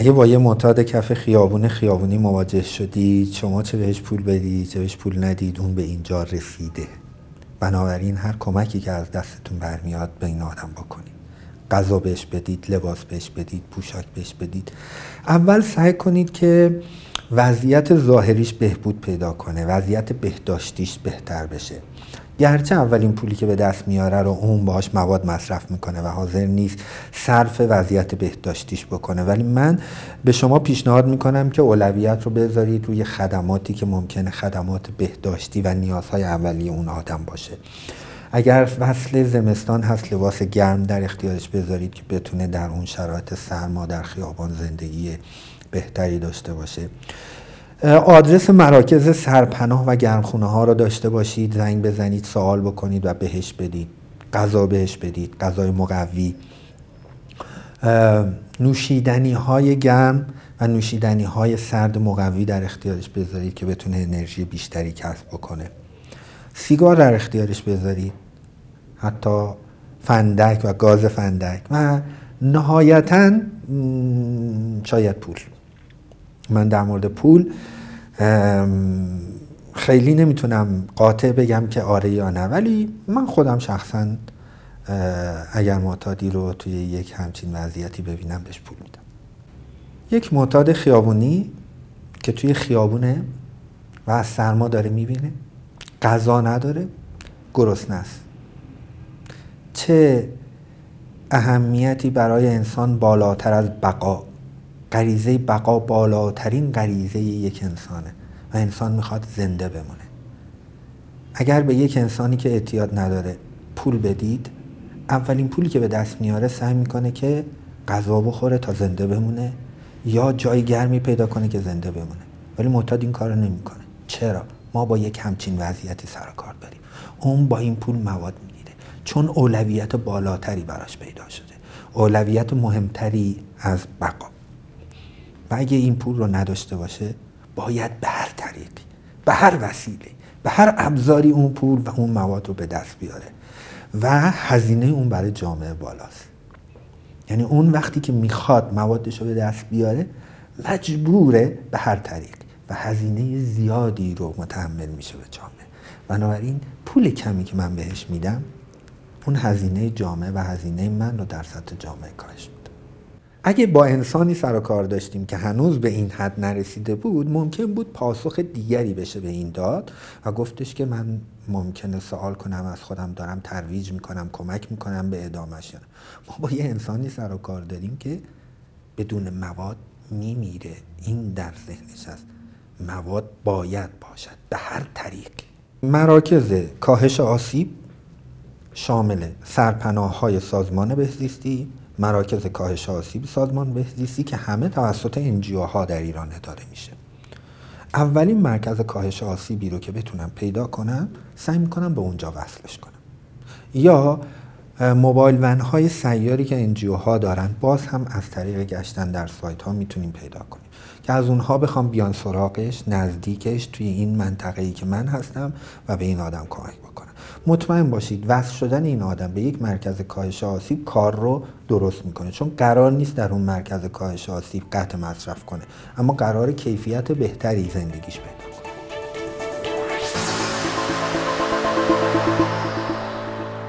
اگه با یه معتاد کف خیابون خیابونی مواجه شدید شما چه بهش پول بدید چه بهش پول ندید اون به اینجا رسیده. بنابراین هر کمکی که از دستتون برمیاد به این آدم بکنید. غذا بهش بدید لباس بهش بدید پوشاک بهش بدید. اول سعی کنید که وضعیت ظاهریش بهبود پیدا کنه وضعیت بهداشتیش بهتر بشه. گرچه اولین پولی که به دست میاره رو اون باهاش مواد مصرف می‌کنه و حاضر نیست صرف وضعیت بهداشتیش بکنه. ولی من به شما پیشنهاد می‌کنم که اولویت رو بذارید روی خدماتی که ممکنه خدمات بهداشتی و نیازهای اولیه اون آدم باشه. اگر فصل زمستان هست لباس گرم در اختیارش بذارید که بتونه در اون شرایط سرما در خیابان زندگی بهتری داشته باشه. آدرس مراکز سرپناه و گرمخونه ها رو داشته باشید زنگ بزنید سوال بکنید و بهش بدید. غذا بهش بدید غذای مقوی. نوشیدنی های گرم و نوشیدنی های سرد مقوی در اختیارش بذارید که بتونه انرژی بیشتری کسب بکنه. سیگار در اختیارش بذارید حتی فندک و گاز فندک. و نهایتا شاید پول. من در مورد پول خیلی نمی‌تونم قاطع بگم که آره یا نه. ولی من خودم شخصا اگر معتادی رو توی یک همچین وضعیتی ببینم بهش پول میدم. یک معتاد خیابونی که توی خیابونه و از سرما داره می‌بینه. غذا نداره گرسنه است. چه اهمیتی برای انسان بالاتر از بقا؟ غریزه بقا بالاترین غریزه یک انسانه و انسان می‌خواد زنده بمونه. اگر به یک انسانی که اعتیاد نداره پول بدید اولین پولی که به دست میاره سعی می‌کنه که غذا بخوره تا زنده بمونه یا جای گرمی پیدا کنه که زنده بمونه. ولی معتاد این کار نمی‌کنه. چرا؟ ما با یک همچین وضعیتی سر کار داریم. اون با این پول مواد می‌گیره. چون اولویت بالاتری براش پیدا شده. اولویت مهمتری از بقا. و اگه این پول رو نداشته باشه باید به هر طریقی به هر وسیله به هر ابزاری اون پول و اون مواد رو به دست بیاره. و هزینه اون برای جامعه بالاست. یعنی اون وقتی که می‌خواد موادش رو به دست بیاره مجبوره به هر طریق و هزینه زیادی رو متحمل میشه به جامعه. بنابراین پول کمی که من بهش میدم اون هزینه جامعه و هزینه من رو در سطح جامعه کاهش میده. اگه با انسانی سر و کار داشتیم که هنوز به این حد نرسیده بود ممکن بود پاسخ دیگری بشه به این داد و گفتش که من ممکنه سوال کنم از خودم دارم ترویج می‌کنم کمک می‌کنم به ادامهش ما با یه انسانی سر و کار داریم که بدون مواد میمیره این در ذهنش است مواد باید باشد به هر طریق. مراکز کاهش آسیب شامل سرپناه های سازمان بهزیستی مراکز کاهش آسیب سازمان بهزیستی که همه توسط NGO ها در ایران اداره میشه. اولین مرکز کاهش آسیبی رو که بتونم پیدا کنم سعی می‌کنم به اونجا وصلش کنم. یا موبایل van های سیاری که NGO ها دارن باز هم از طریق گشتن در سایت ها می‌تونیم پیدا کنیم. که از اونها بخوام بیان سراغش نزدیکش توی این منطقه ای که من هستم و به این آدم کمک بکنم. مطمئن باشید وصل شدن این آدم به یک مرکز کاهش آسیب کار رو درست می‌کنه. چون قرار نیست در اون مرکز کاهش آسیب قطع مصرف کنه. اما قرار کیفیت بهتری زندگیش بده.